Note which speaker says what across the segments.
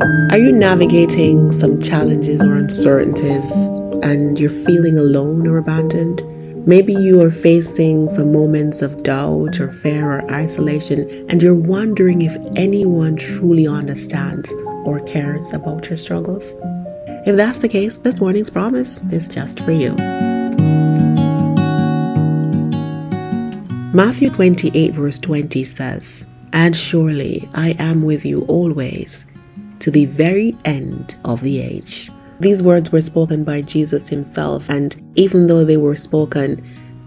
Speaker 1: Are you navigating some challenges or uncertainties and you're feeling alone or abandoned? Maybe you are facing some moments of doubt or fear or isolation, and you're wondering if anyone truly understands or cares about your struggles. If that's the case, this morning's promise is just for you. Matthew 28, verse 20 says, And surely I am with you always to the very end of the age. These words were spoken by Jesus himself, and even though they were spoken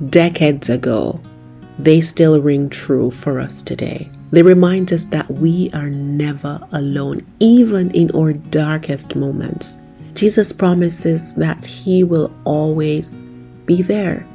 Speaker 1: decades ago, they still ring true for us today. They remind us that we are never alone, even in our darkest moments. Jesus promises that He will always be there.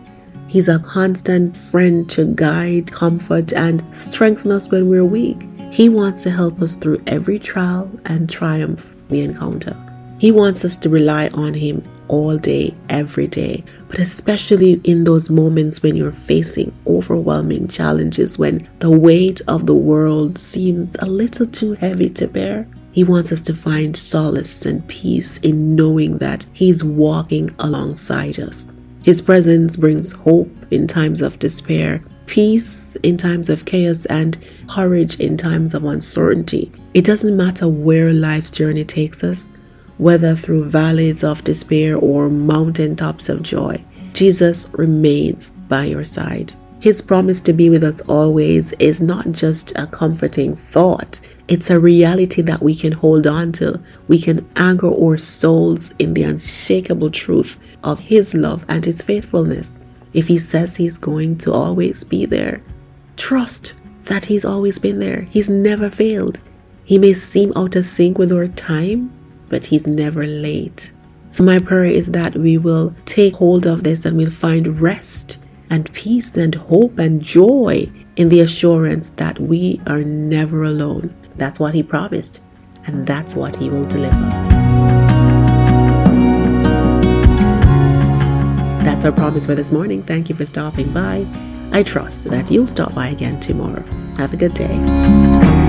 Speaker 1: He's a constant friend to guide, comfort, and strengthen us when we're weak. He wants to help us through every trial and triumph we encounter. He wants us to rely on Him all day, every day, but especially in those moments when you're facing overwhelming challenges, when the weight of the world seems a little too heavy to bear. He wants us to find solace and peace in knowing that He's walking alongside us. His presence brings hope in times of despair, peace in times of chaos, and courage in times of uncertainty. It doesn't matter where life's journey takes us, whether through valleys of despair or mountaintops of joy, Jesus remains by your side. His promise to be with us always is not just a comforting thought, it's a reality that we can hold on to. We can anchor our souls in the unshakable truth of His love and His faithfulness. If He says He's going to always be there, trust that He's always been there. He's never failed. He may seem out of sync with our time, but He's never late. So, my prayer is that we will take hold of this and we'll find rest and peace and hope and joy in the assurance that we are never alone. That's what He promised, and that's what He will deliver. That's our promise for this morning. Thank you for stopping by. I trust that you'll stop by again tomorrow. Have a good day.